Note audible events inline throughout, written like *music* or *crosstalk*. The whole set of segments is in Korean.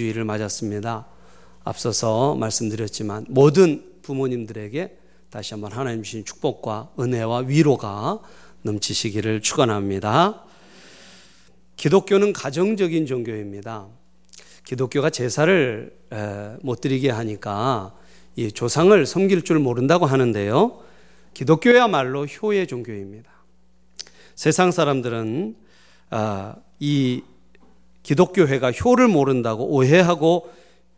주일을 맞았습니다. 앞서서 말씀드렸지만 모든 부모님들에게 다시 한번 하나님 주신 축복과 은혜와 위로가 넘치시기를 축원합니다. 기독교는 가정적인 종교입니다. 기독교가 제사를 못 드리게 하니까 이 조상을 섬길 줄 모른다고 하는데요. 기독교야말로 효의 종교입니다. 세상 사람들은 아, 이 기독교회가 효를 모른다고 오해하고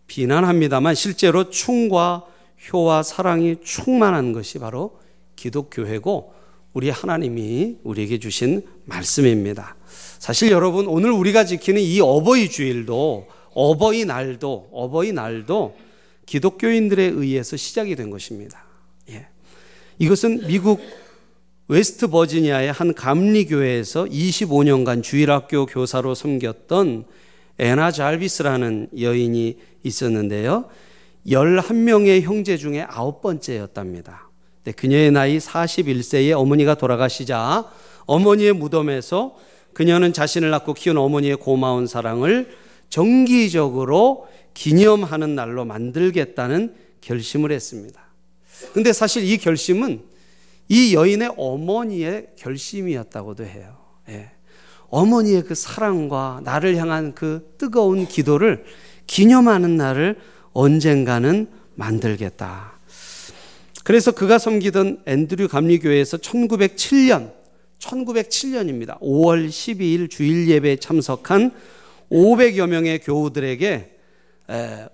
비난합니다만 실제로 충과 효와 사랑이 충만한 것이 바로 기독교회고 우리 하나님이 우리에게 주신 말씀입니다. 사실 여러분 오늘 우리가 지키는 이 어버이 주일도 어버이날도 어버이날도 기독교인들에 의해서 시작이 된 것입니다. 예. 이것은 미국 웨스트 버지니아의 한 감리교회에서 25년간 주일학교 교사로 섬겼던 애나 자비스라는 여인이 있었는데요. 11명의 형제 중에 아홉 번째였답니다. 그녀의 나이 41세에 어머니가 돌아가시자 어머니의 무덤에서 그녀는 자신을 낳고 키운 어머니의 고마운 사랑을 정기적으로 기념하는 날로 만들겠다는 결심을 했습니다. 근데 사실 이 결심은 이 여인의 어머니의 결심이었다고도 해요. 예. 어머니의 그 사랑과 나를 향한 그 뜨거운 기도를 기념하는 날을 언젠가는 만들겠다. 그래서 그가 섬기던 앤드류 감리교회에서 1907년, 1907년입니다. 5월 12일 주일 예배에 참석한 500여 명의 교우들에게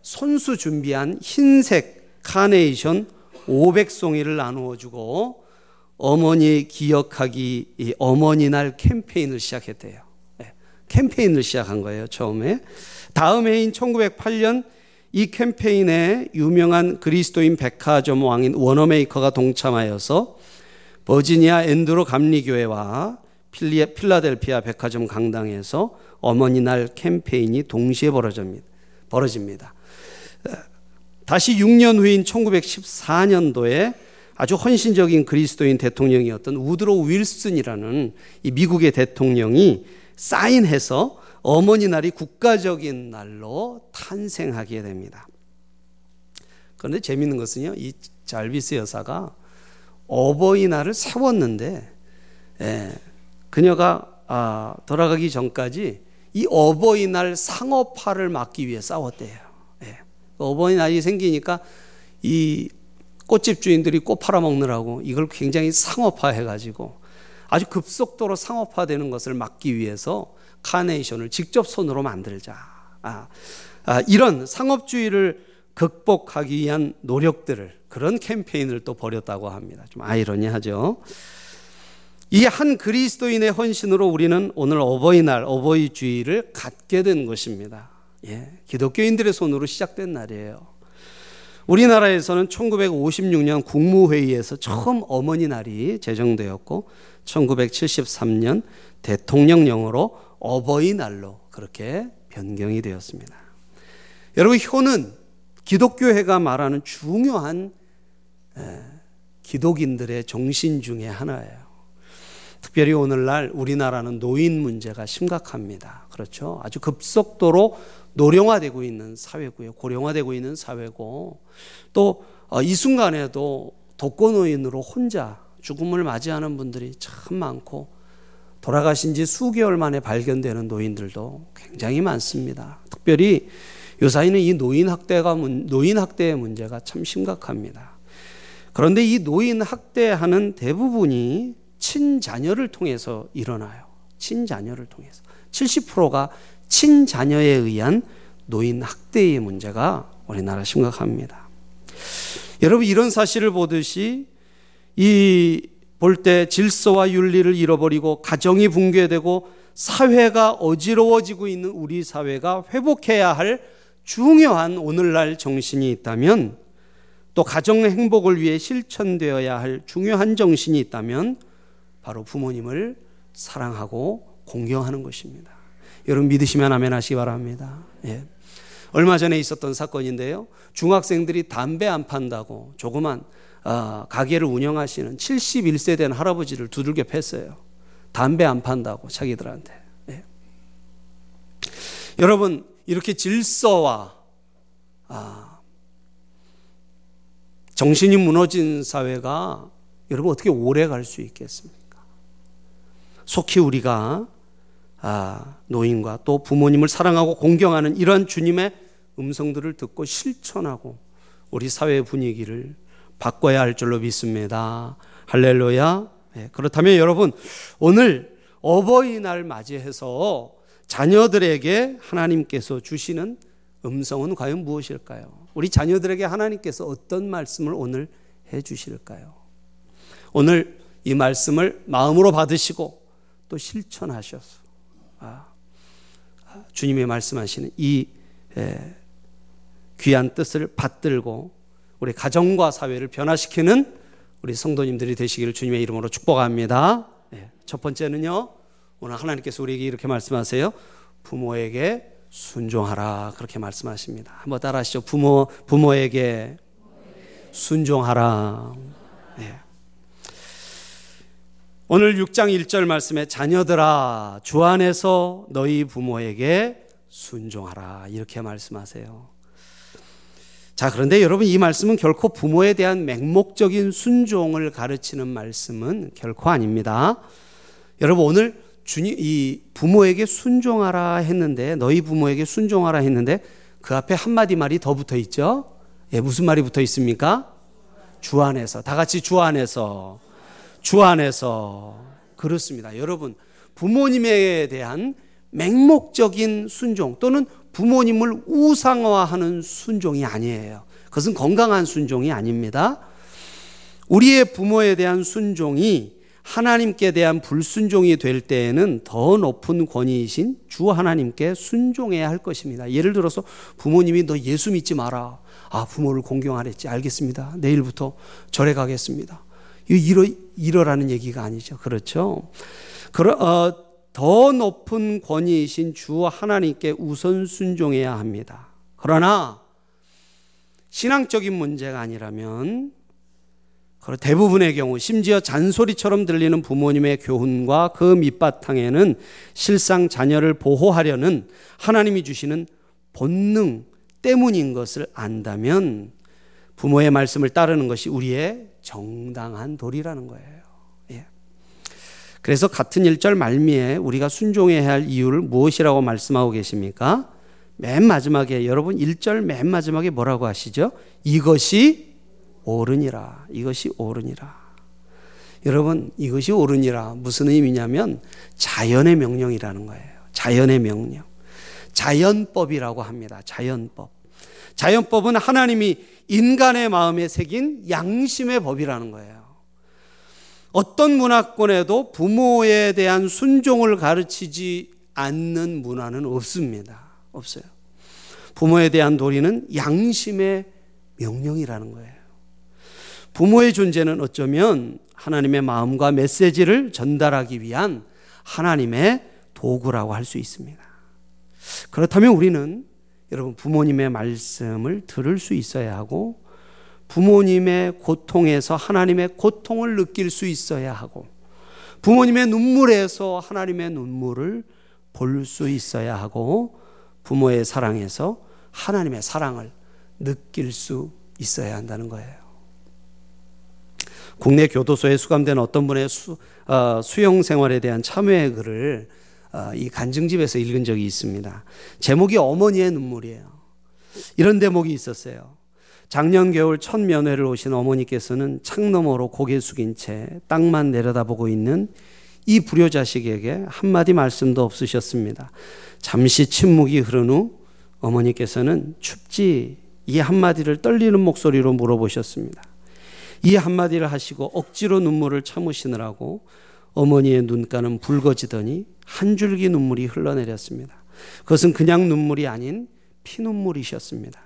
손수 준비한 흰색 카네이션 500송이를 나누어 주고 어머니 기억하기 어머니 날 캠페인을 시작했대요. 캠페인을 시작한 거예요, 처음에. 다음 해인 1908년 이 캠페인에 유명한 그리스도인 백화점 왕인 워너메이커가 동참하여서 버지니아 앤드로 감리교회와 필라델피아 백화점 강당에서 어머니 날 캠페인이 동시에 벌어집니다. 벌어집니다. 다시 6년 후인 1914년도에 아주 헌신적인 그리스도인 대통령이었던 우드로 윌슨이라는 이 미국의 대통령이 사인해서 어머니 날이 국가적인 날로 탄생하게 됩니다. 그런데 재밌는 것은요, 이 잘비스 여사가 어버이날을 세웠는데, 예, 그녀가 아, 돌아가기 전까지 이 어버이날 상업화를 막기 위해 싸웠대요. 예. 어버이날이 생기니까 이 꽃집 주인들이 꽃 팔아먹느라고 이걸 굉장히 상업화 해가지고 아주 급속도로 상업화되는 것을 막기 위해서 카네이션을 직접 손으로 만들자. 아, 아, 이런 상업주의를 극복하기 위한 노력들을 그런 캠페인을 또 벌였다고 합니다. 좀 아이러니하죠. 이 한 그리스도인의 헌신으로 우리는 오늘 어버이날, 어버이주의를 갖게 된 것입니다. 예, 기독교인들의 손으로 시작된 날이에요. 우리나라에서는 1956년 국무회의에서 처음 어머니 날이 제정되었고 1973년 대통령령으로 어버이날로 그렇게 변경이 되었습니다. 여러분 효는 기독교회가 말하는 중요한 기독인들의 정신 중에 하나예요. 특별히 오늘날 우리나라는 노인 문제가 심각합니다. 그렇죠? 아주 급속도로 노령화되고 있는 사회고요. 고령화되고 있는 사회고 또이 어, 순간에도 독거노인으로 혼자 죽음을 맞이하는 분들이 참 많고 돌아가신 지 수개월 만에 발견되는 노인들도 굉장히 많습니다. 특별히 요사이는 이 노인 학대가 노인 학대의 문제가 참 심각합니다. 그런데 이 노인 학대하는 대부분이 친자녀를 통해서 일어나요. 친자녀를 통해서. 70%가 친자녀에 의한 노인 학대의 문제가 우리나라 심각합니다. 여러분 이런 사실을 보듯이 이 볼 때 질서와 윤리를 잃어버리고 가정이 붕괴되고 사회가 어지러워지고 있는 우리 사회가 회복해야 할 중요한 오늘날 정신이 있다면 또 가정 행복을 위해 실천되어야 할 중요한 정신이 있다면 바로 부모님을 사랑하고 공경하는 것입니다. 여러분 믿으시면 아멘 하시기 바랍니다. 예. 얼마 전에 있었던 사건인데요. 중학생들이 담배 안 판다고 조그만 어, 가게를 운영하시는 71세 된 할아버지를 두들겨 팼어요. 담배 안 판다고 자기들한테. 예. 여러분 이렇게 질서와 아, 정신이 무너진 사회가 여러분 어떻게 오래 갈 수 있겠습니까? 속히 우리가 아, 노인과 또 부모님을 사랑하고 공경하는 이러한 주님의 음성들을 듣고 실천하고 우리 사회 분위기를 바꿔야 할 줄로 믿습니다. 할렐루야. 네, 그렇다면 여러분 오늘 어버이날 맞이해서 자녀들에게 하나님께서 주시는 음성은 과연 무엇일까요? 우리 자녀들에게 하나님께서 어떤 말씀을 오늘 해 주실까요? 오늘 이 말씀을 마음으로 받으시고 또 실천하셔서 아, 주님의 말씀하시는 이 에, 귀한 뜻을 받들고 우리 가정과 사회를 변화시키는 우리 성도님들이 되시기를 주님의 이름으로 축복합니다. 네, 첫 번째는요. 오늘 하나님께서 우리에게 이렇게 말씀하세요. 부모에게 순종하라 그렇게 말씀하십니다. 한번 따라하시죠. 부모 부모에게 순종하라. 네. 오늘 6장 1절 말씀에 자녀들아 주 안에서 너희 부모에게 순종하라 이렇게 말씀하세요. 자, 그런데 여러분 이 말씀은 결코 부모에 대한 맹목적인 순종을 가르치는 말씀은 결코 아닙니다. 여러분 오늘 주님 이 부모에게 순종하라 했는데 너희 부모에게 순종하라 했는데 그 앞에 한 마디 말이 더 붙어 있죠? 예, 무슨 말이 붙어 있습니까? 주 안에서 다 같이 주 안에서 주 안에서 그렇습니다. 여러분 부모님에 대한 맹목적인 순종 또는 부모님을 우상화하는 순종이 아니에요. 그것은 건강한 순종이 아닙니다. 우리의 부모에 대한 순종이 하나님께 대한 불순종이 될 때에는 더 높은 권위이신 주 하나님께 순종해야 할 것입니다. 예를 들어서 부모님이 너 예수 믿지 마라. 아, 부모를 공경하랬지. 알겠습니다. 내일부터 절에 가겠습니다. 이러, 이러라는 얘기가 아니죠. 그렇죠. 그러, 어, 더 높은 권위이신 주 하나님께 우선 순종해야 합니다. 그러나 신앙적인 문제가 아니라면 대부분의 경우 심지어 잔소리처럼 들리는 부모님의 교훈과 그 밑바탕에는 실상 자녀를 보호하려는 하나님이 주시는 본능 때문인 것을 안다면 부모의 말씀을 따르는 것이 우리의 정당한 도리라는 거예요. 예. 그래서 같은 1절 말미에 우리가 순종해야 할 이유를 무엇이라고 말씀하고 계십니까? 맨 마지막에 여러분 1절 맨 마지막에 뭐라고 하시죠? 이것이 옳으니라. 이것이 옳으니라. 여러분, 이것이 옳으니라. 무슨 의미냐면 자연의 명령이라는 거예요. 자연의 명령. 자연법이라고 합니다. 자연법. 자연법은 하나님이 인간의 마음에 새긴 양심의 법이라는 거예요. 어떤 문화권에도 부모에 대한 순종을 가르치지 않는 문화는 없습니다. 없어요. 부모에 대한 도리는 양심의 명령이라는 거예요. 부모의 존재는 어쩌면 하나님의 마음과 메시지를 전달하기 위한 하나님의 도구라고 할 수 있습니다. 그렇다면 우리는 여러분 부모님의 말씀을 들을 수 있어야 하고 부모님의 고통에서 하나님의 고통을 느낄 수 있어야 하고 부모님의 눈물에서 하나님의 눈물을 볼 수 있어야 하고 부모의 사랑에서 하나님의 사랑을 느낄 수 있어야 한다는 거예요. 국내 교도소에 수감된 어떤 분의 수, 어, 수용 생활에 대한 참여의 글을 어, 이 간증집에서 읽은 적이 있습니다. 제목이 어머니의 눈물이에요. 이런 대목이 있었어요. 작년 겨울 첫 면회를 오신 어머니께서는 창 너머로 고개 숙인 채 땅만 내려다보고 있는 이 불효자식에게 한마디 말씀도 없으셨습니다. 잠시 침묵이 흐른 후 어머니께서는 춥지 이 한마디를 떨리는 목소리로 물어보셨습니다. 이 한마디를 하시고 억지로 눈물을 참으시느라고 어머니의 눈가는 붉어지더니 한 줄기 눈물이 흘러내렸습니다. 그것은 그냥 눈물이 아닌 피눈물이셨습니다.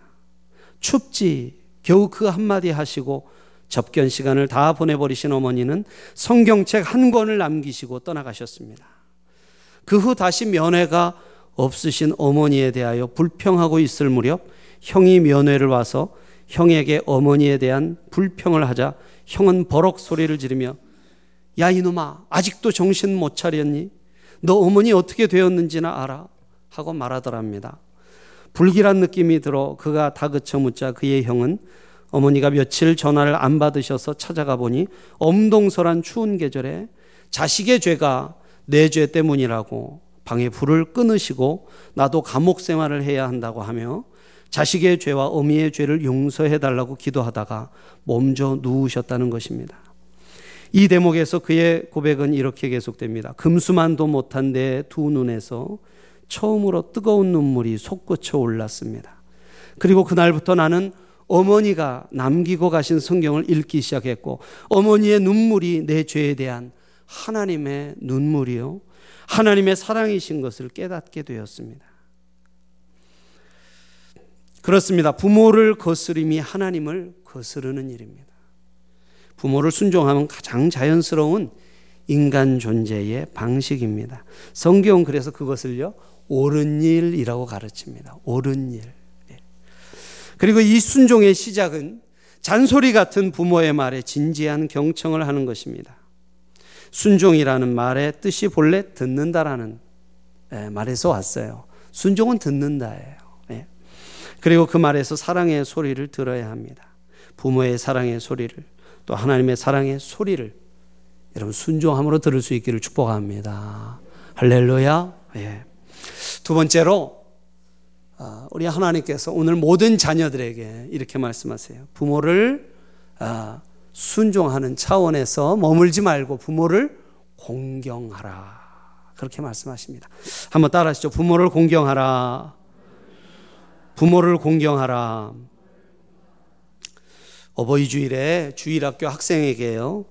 춥지 겨우 그 한마디 하시고 접견 시간을 다 보내버리신 어머니는 성경책 한 권을 남기시고 떠나가셨습니다. 그 후 다시 면회가 없으신 어머니에 대하여 불평하고 있을 무렵 형이 면회를 와서 형에게 어머니에 대한 불평을 하자 형은 버럭 소리를 지르며 야 이놈아 아직도 정신 못 차렸니? 너 어머니 어떻게 되었는지나 알아? 하고 말하더랍니다. 불길한 느낌이 들어 그가 다그쳐 묻자 그의 형은 어머니가 며칠 전화를 안 받으셔서 찾아가 보니 엄동설한 추운 계절에 자식의 죄가 내 죄 때문이라고 방에 불을 끊으시고 나도 감옥 생활을 해야 한다고 하며 자식의 죄와 어미의 죄를 용서해 달라고 기도하다가 몸져 누우셨다는 것입니다. 이 대목에서 그의 고백은 이렇게 계속됩니다. 금수만도 못한 내 두 눈에서 처음으로 뜨거운 눈물이 솟구쳐 올랐습니다. 그리고 그날부터 나는 어머니가 남기고 가신 성경을 읽기 시작했고 어머니의 눈물이 내 죄에 대한 하나님의 눈물이요. 하나님의 사랑이신 것을 깨닫게 되었습니다. 그렇습니다. 부모를 거스림이 하나님을 거스르는 일입니다. 부모를 순종하면 가장 자연스러운 인간 존재의 방식입니다. 성경은 그래서 그것을요, 옳은 일이라고 가르칩니다. 옳은 일. 예. 그리고 이 순종의 시작은 잔소리 같은 부모의 말에 진지한 경청을 하는 것입니다. 순종이라는 말의 뜻이 본래 듣는다라는 예, 말에서 왔어요. 순종은 듣는다예요. 예. 그리고 그 말에서 사랑의 소리를 들어야 합니다. 부모의 사랑의 소리를 또 하나님의 사랑의 소리를 여러분 순종함으로 들을 수 있기를 축복합니다. 할렐루야. 예. 두 번째로 아, 우리 하나님께서 오늘 모든 자녀들에게 이렇게 말씀하세요. 부모를 아, 순종하는 차원에서 머물지 말고 부모를 공경하라. 그렇게 말씀하십니다. 한번 따라하시죠. 부모를 공경하라. 부모를 공경하라. 어버이 주일에 주일학교 학생에게요.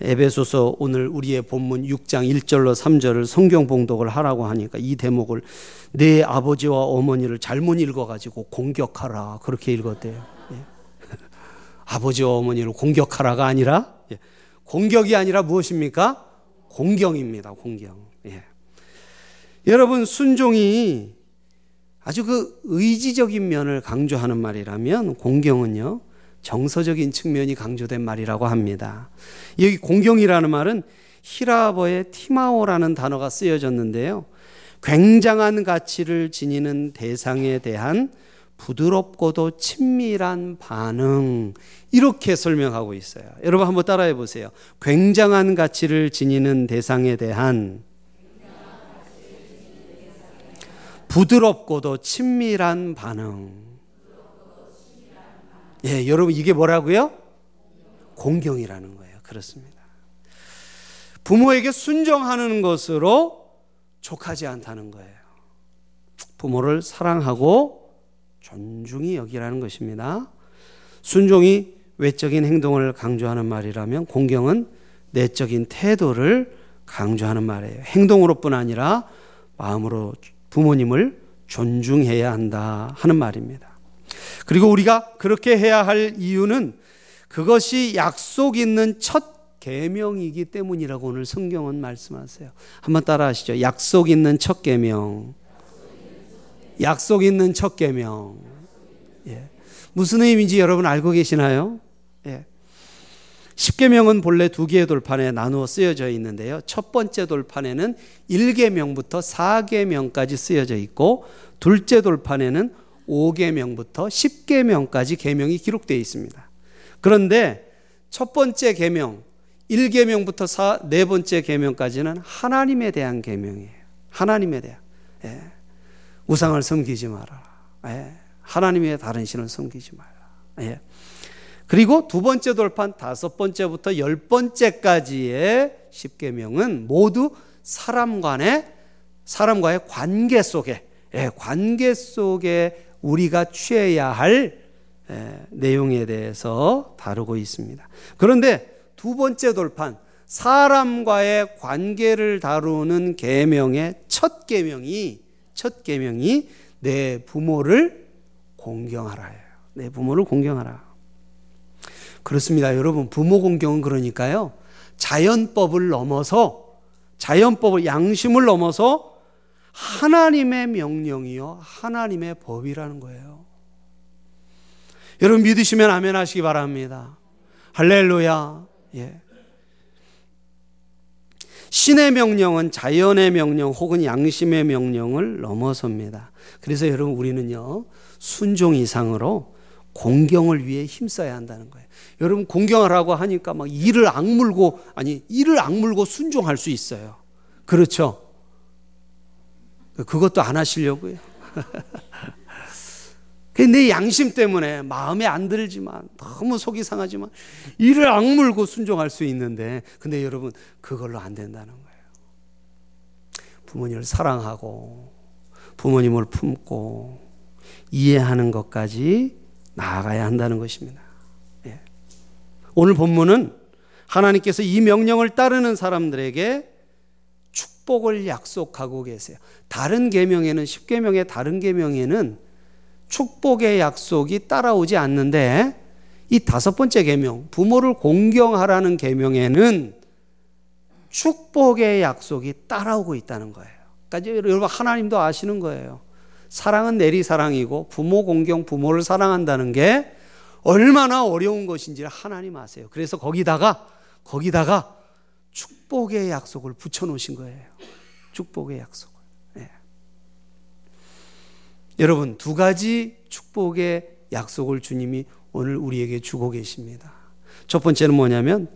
에베소서 오늘 우리의 본문 6장 1절로 3절을 성경 봉독을 하라고 하니까 이 대목을 내 아버지와 어머니를 잘못 읽어가지고 공격하라 그렇게 읽었대요. *laughs* 아버지와 어머니를 공격하라가 아니라 예. 공격이 아니라 무엇입니까? 공경입니다. 공경. 예. 여러분 순종이 아주 그 의지적인 면을 강조하는 말이라면 공경은요 정서적인 측면이 강조된 말이라고 합니다. 여기 공경이라는 말은 히라버의 티마오라는 단어가 쓰여졌는데요. 굉장한 가치를 지니는 대상에 대한 부드럽고도 친밀한 반응 이렇게 설명하고 있어요. 여러분 한번 따라해 보세요. 굉장한 가치를 지니는 대상에 대한 부드럽고도 친밀한 반응. 예, 여러분 이게 뭐라고요? 공경이라는 거예요. 그렇습니다. 부모에게 순종하는 것으로 족하지 않다는 거예요. 부모를 사랑하고 존중히 여기라는 것입니다. 순종이 외적인 행동을 강조하는 말이라면 공경은 내적인 태도를 강조하는 말이에요. 행동으로뿐 아니라 마음으로 부모님을 존중해야 한다 하는 말입니다. 그리고 우리가 그렇게 해야 할 이유는 그것이 약속 있는 첫 계명이기 때문이라고 오늘 성경은 말씀하세요. 한번 따라하시죠. 약속 있는 첫 계명. 약속 있는 첫 계명. 예. 무슨 의미인지 여러분 알고 계시나요? 예. 십계명은 본래 두 개의 돌판에 나누어 쓰여져 있는데요. 첫 번째 돌판에는 1계명부터 4계명까지 쓰여져 있고 둘째 돌판에는 5계명부터 10계명까지 계명이 기록되어 있습니다. 그런데 첫 번째 계명 1계명부터 4, 네 번째 계명까지는 하나님에 대한 계명이에요. 하나님에 대한. 예. 우상을 섬기지 마라. 예. 하나님의 다른 신을 섬기지 마라. 예. 그리고 두 번째 돌판 다섯 번째부터 열 번째까지의 십계명은 모두 사람 간의 사람과의 관계 속에 예, 관계 속에 우리가 취해야 할 예, 내용에 대해서 다루고 있습니다. 그런데 두 번째 돌판 사람과의 관계를 다루는 계명의 첫 계명이 첫 계명이 내 부모를 공경하라예요. 내 부모를 공경하라. 그렇습니다. 여러분, 부모 공경은 그러니까요. 자연법을 넘어서 자연법을 양심을 넘어서 하나님의 명령이요. 하나님의 법이라는 거예요. 여러분 믿으시면 아멘 하시기 바랍니다. 할렐루야. 예. 신의 명령은 자연의 명령 혹은 양심의 명령을 넘어섭니다. 그래서 여러분 우리는요, 순종 이상으로 공경을 위해 힘써야 한다는 거예요. 여러분 공경하라고 하니까 막 이를 악물고 아니 이를 악물고 순종할 수 있어요. 그렇죠? 그것도 안 하시려고요. *laughs* 내 양심 때문에 마음에 안 들지만 너무 속이 상하지만 이를 악물고 순종할 수 있는데 근데 여러분 그걸로 안 된다는 거예요. 부모님을 사랑하고 부모님을 품고 이해하는 것까지 나아가야 한다는 것입니다. 예. 오늘 본문은 하나님께서 이 명령을 따르는 사람들에게 축복을 약속하고 계세요. 다른 계명에는 10계명의 다른 계명에는 축복의 약속이 따라오지 않는데 이 다섯 번째 계명, 부모를 공경하라는 계명에는 축복의 약속이 따라오고 있다는 거예요. 그러니까 여러분 하나님도 아시는 거예요. 사랑은 내리 사랑이고 부모 공경, 부모를 사랑한다는 게 얼마나 어려운 것인지를 하나님 아세요. 그래서 거기다가 거기다가 축복의 약속을 붙여 놓으신 거예요. 축복의 약속. 여러분 두 가지 축복의 약속을 주님이 오늘 우리에게 주고 계십니다. 첫 번째는 뭐냐면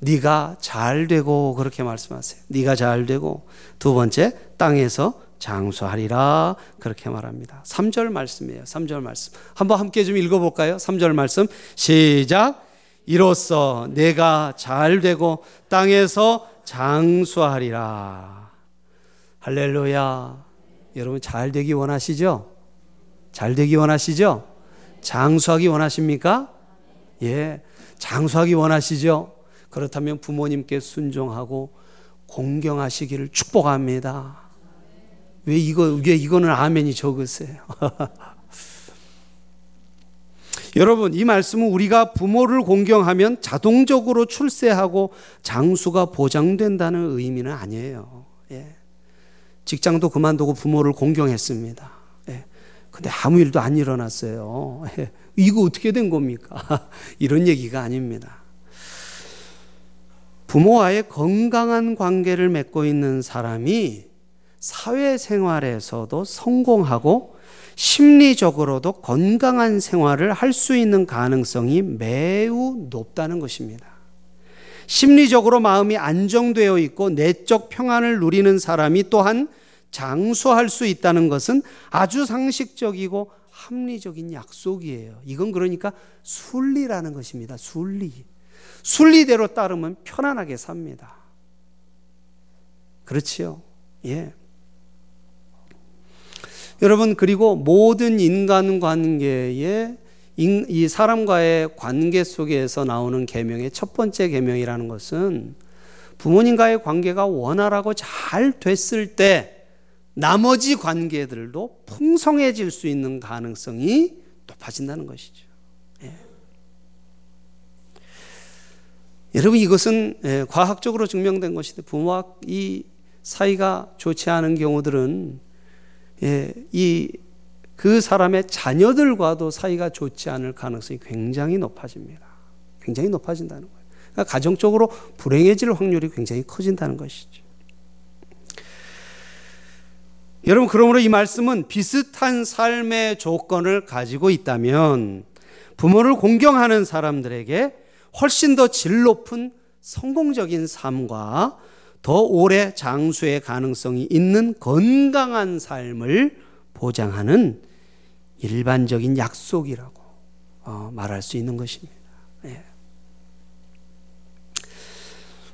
네가 잘 되고 그렇게 말씀하세요. 네가 잘 되고 두 번째 땅에서 장수하리라 그렇게 말합니다. 3절 말씀이에요. 3절 말씀. 한번 함께 좀 읽어 볼까요? 3절 말씀. 시작. 이로써 내가 잘 되고 땅에서 장수하리라. 할렐루야. 여러분 잘 되기 원하시죠? 잘 되기 원하시죠? 장수하기 원하십니까? 예. 장수하기 원하시죠? 그렇다면 부모님께 순종하고 공경하시기를 축복합니다. 왜 이거, 왜 이거는 아멘이 적으세요? *laughs* 여러분, 이 말씀은 우리가 부모를 공경하면 자동적으로 출세하고 장수가 보장된다는 의미는 아니에요. 예. 직장도 그만두고 부모를 공경했습니다. 근데 아무 일도 안 일어났어요. 이거 어떻게 된 겁니까? *laughs* 이런 얘기가 아닙니다. 부모와의 건강한 관계를 맺고 있는 사람이 사회생활에서도 성공하고 심리적으로도 건강한 생활을 할 수 있는 가능성이 매우 높다는 것입니다. 심리적으로 마음이 안정되어 있고 내적 평안을 누리는 사람이 또한 장수할 수 있다는 것은 아주 상식적이고 합리적인 약속이에요. 이건 그러니까 순리라는 것입니다. 순리. 순리대로 따르면 편안하게 삽니다. 그렇지요? 예. 여러분, 그리고 모든 인간 관계에 이 사람과의 관계 속에서 나오는 계명의 첫 번째 계명이라는 것은 부모님과의 관계가 원활하고 잘 됐을 때 나머지 관계들도 풍성해질 수 있는 가능성이 높아진다는 것이죠. 예. 여러분 이것은 예, 과학적으로 증명된 것인데 부모와 이 사이가 좋지 않은 경우들은 예, 이그 사람의 자녀들과도 사이가 좋지 않을 가능성이 굉장히 높아집니다. 굉장히 높아진다는 거예요. 그러니까 가정적으로 불행해질 확률이 굉장히 커진다는 것이죠. 여러분, 그러므로 이 말씀은 비슷한 삶의 조건을 가지고 있다면 부모를 공경하는 사람들에게 훨씬 더 질 높은 성공적인 삶과 더 오래 장수의 가능성이 있는 건강한 삶을 보장하는 일반적인 약속이라고 어, 말할 수 있는 것입니다. 예.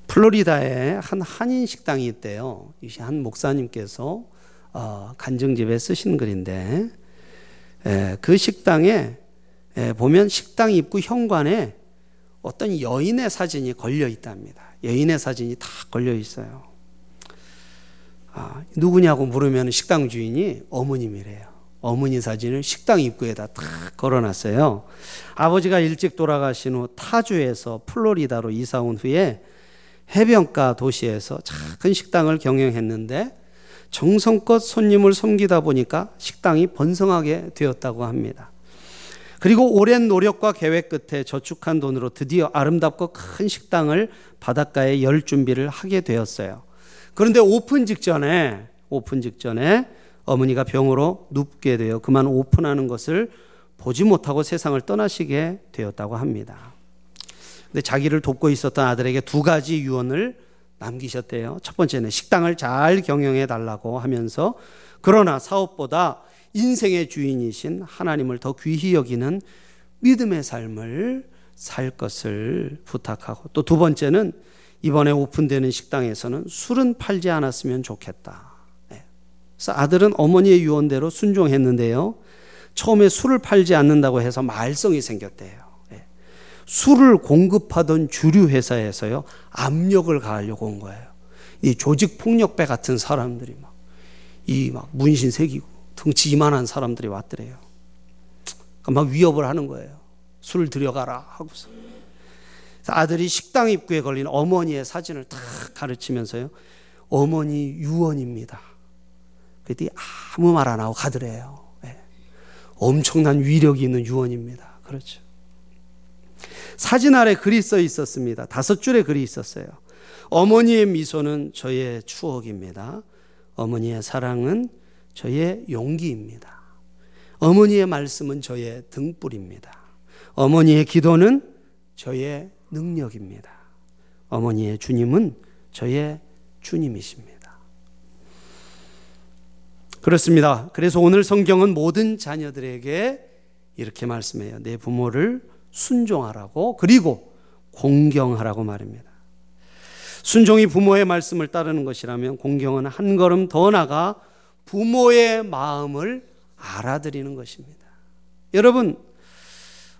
플로리다에 한 한인 식당이 있대요. 한 목사님께서 어, 간증집에 쓰신 글인데 에, 그 식당에 에, 보면 식당 입구 현관에 어떤 여인의 사진이 걸려 있답니다. 여인의 사진이 다 걸려 있어요. 아, 누구냐고 물으면 식당 주인이 어머님이래요. 어머니 사진을 식당 입구에다 딱 걸어놨어요. 아버지가 일찍 돌아가신 후 타주에서 플로리다로 이사 온 후에 해변가 도시에서 작은 식당을 경영했는데 정성껏 손님을 섬기다 보니까 식당이 번성하게 되었다고 합니다. 그리고 오랜 노력과 계획 끝에 저축한 돈으로 드디어 아름답고 큰 식당을 바닷가에 열 준비를 하게 되었어요. 그런데 오픈 직전에 오픈 직전에 어머니가 병으로 눕게 되어 그만 오픈하는 것을 보지 못하고 세상을 떠나시게 되었다고 합니다. 근데 자기를 돕고 있었던 아들에게 두 가지 유언을 남기셨대요. 첫 번째는 식당을 잘 경영해 달라고 하면서 그러나 사업보다 인생의 주인이신 하나님을 더 귀히 여기는 믿음의 삶을 살 것을 부탁하고 또 두 번째는 이번에 오픈되는 식당에서는 술은 팔지 않았으면 좋겠다. 네. 그래서 아들은 어머니의 유언대로 순종했는데요. 처음에 술을 팔지 않는다고 해서 말썽이 생겼대요. 네. 술을 공급하던 주류 회사에서요 압력을 가하려고 온 거예요. 이 조직 폭력배 같은 사람들이 막 이 막 문신 새기고 덩치 이만한 사람들이 왔더래요. 막 위협을 하는 거예요. 술 들여가라 하고서. 아들이 식당 입구에 걸린 어머니의 사진을 딱 가르치면서요. 어머니 유언입니다. 그랬더니 아무 말 안 하고 가더래요. 네. 엄청난 위력이 있는 유언입니다. 그렇죠. 사진 아래 글이 써 있었습니다. 다섯 줄의 글이 있었어요. 어머니의 미소는 저의 추억입니다. 어머니의 사랑은 저의 용기입니다. 어머니의 말씀은 저의 등불입니다. 어머니의 기도는 저의 능력입니다. 어머니의 주님은 저의 주님이십니다. 그렇습니다. 그래서 오늘 성경은 모든 자녀들에게 이렇게 말씀해요. 내 부모를 순종하라고 그리고 공경하라고 말입니다. 순종이 부모의 말씀을 따르는 것이라면 공경은 한 걸음 더 나가 부모의 마음을 알아들이는 것입니다. 여러분,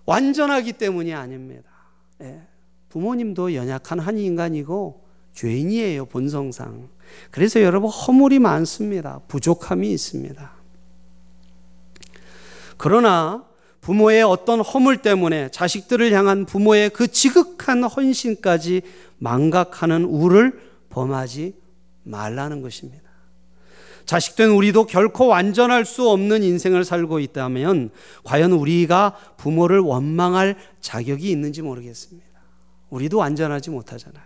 완전하기 때문이 아닙니다. 예. 부모님도 연약한 한 인간이고 죄인이에요, 본성상. 그래서 여러분 허물이 많습니다. 부족함이 있습니다. 그러나 부모의 어떤 허물 때문에 자식들을 향한 부모의 그 지극한 헌신까지 망각하는 우를 범하지 말라는 것입니다. 자식된 우리도 결코 완전할 수 없는 인생을 살고 있다면 과연 우리가 부모를 원망할 자격이 있는지 모르겠습니다. 우리도 완전하지 못하잖아요.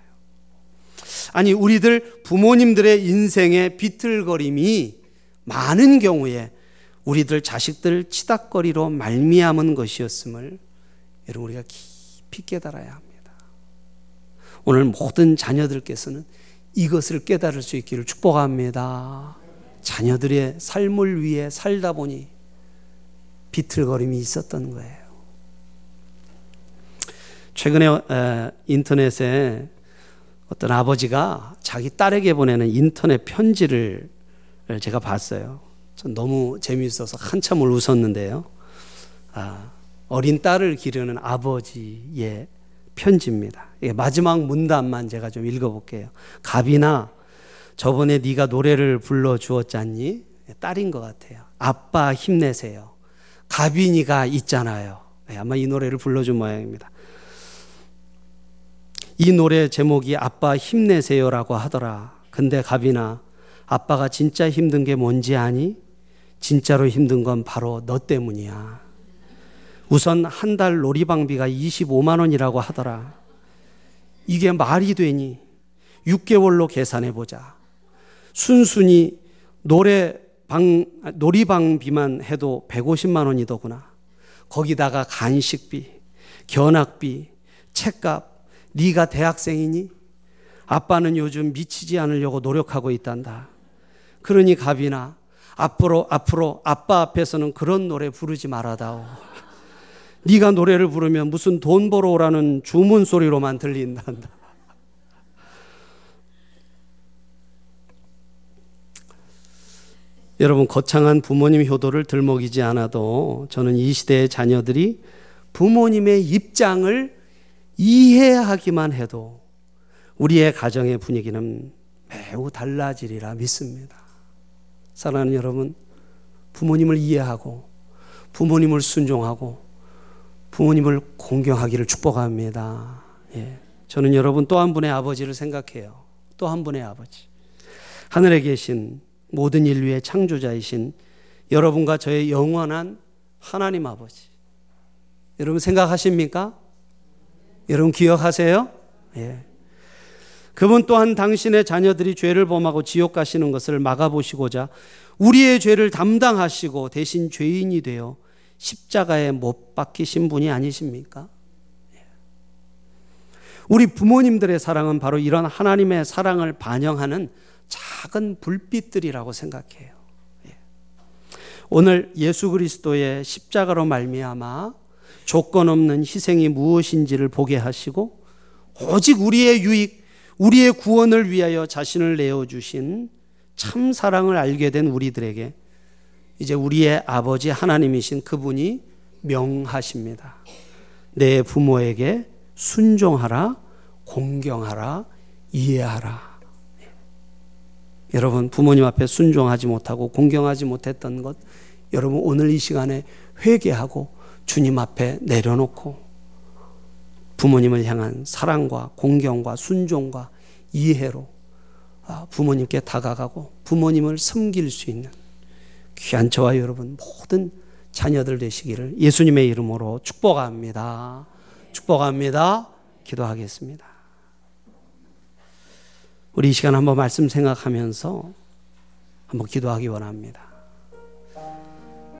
아니, 우리들 부모님들의 인생의 비틀거림이 많은 경우에 우리들 자식들 치닥거리로 말미암은 것이었음을 여러분 우리가 깊이 깨달아야 합니다. 오늘 모든 자녀들께서는 이것을 깨달을 수 있기를 축복합니다. 자녀들의 삶을 위해 살다 보니 비틀거림이 있었던 거예요. 최근에 인터넷에 어떤 아버지가 자기 딸에게 보내는 인터넷 편지를 제가 봤어요. 전 너무 재미있어서 한참을 웃었는데요. 아, 어린 딸을 기르는 아버지의 편지입니다. 마지막 문단만 제가 좀 읽어볼게요. 갑이나 저번에 네가 노래를 불러 주었잖니? 딸인 것 같아요. 아빠 힘내세요. 가빈이가 있잖아요. 네, 아마 이 노래를 불러준 모양입니다. 이 노래 제목이 아빠 힘내세요라고 하더라. 근데 가빈아, 아빠가 진짜 힘든 게 뭔지 아니? 진짜로 힘든 건 바로 너 때문이야. 우선 한 달 놀이방비가 25만 원이라고 하더라. 이게 말이 되니? 6개월로 계산해 보자. 순순히 노래방, 놀이방비만 해도 150만 원이더구나. 거기다가 간식비, 견학비, 책값, 네가 대학생이니? 아빠는 요즘 미치지 않으려고 노력하고 있단다. 그러니 갑이나 앞으로 앞으로 아빠 앞에서는 그런 노래 부르지 말아다오. 네가 노래를 부르면 무슨 돈 벌어 오라는 주문 소리로만 들린단다. 여러분 거창한 부모님 효도를 들먹이지 않아도 저는 이 시대의 자녀들이 부모님의 입장을 이해하기만 해도 우리의 가정의 분위기는 매우 달라지리라 믿습니다. 사랑하는 여러분, 부모님을 이해하고 부모님을 순종하고 부모님을 공경하기를 축복합니다. 예. 저는 여러분 또 한 분의 아버지를 생각해요. 또 한 분의 아버지. 하늘에 계신 모든 인류의 창조자이신 여러분과 저의 영원한 하나님 아버지. 여러분 생각하십니까? 여러분 기억하세요? 예. 그분 또한 당신의 자녀들이 죄를 범하고 지옥 가시는 것을 막아보시고자 우리의 죄를 담당하시고 대신 죄인이 되어 십자가에 못 박히신 분이 아니십니까? 예. 우리 부모님들의 사랑은 바로 이런 하나님의 사랑을 반영하는 작은 불빛들이라고 생각해요. 예. 오늘 예수 그리스도의 십자가로 말미암아 조건 없는 희생이 무엇인지를 보게 하시고 오직 우리의 유익, 우리의 구원을 위하여 자신을 내어 주신 참 사랑을 알게 된 우리들에게 이제 우리의 아버지 하나님이신 그분이 명하십니다. 내 부모에게 순종하라, 공경하라, 이해하라. 여러분, 부모님 앞에 순종하지 못하고 공경하지 못했던 것, 여러분 오늘 이 시간에 회개하고 주님 앞에 내려놓고 부모님을 향한 사랑과 공경과 순종과 이해로 아, 부모님께 다가가고 부모님을 섬길 수 있는 귀한 저와 여러분 모든 자녀들 되시기를 예수님의 이름으로 축복합니다. 축복합니다. 기도하겠습니다. 우리 이 시간 한번 말씀 생각하면서 한번 기도하기 원합니다.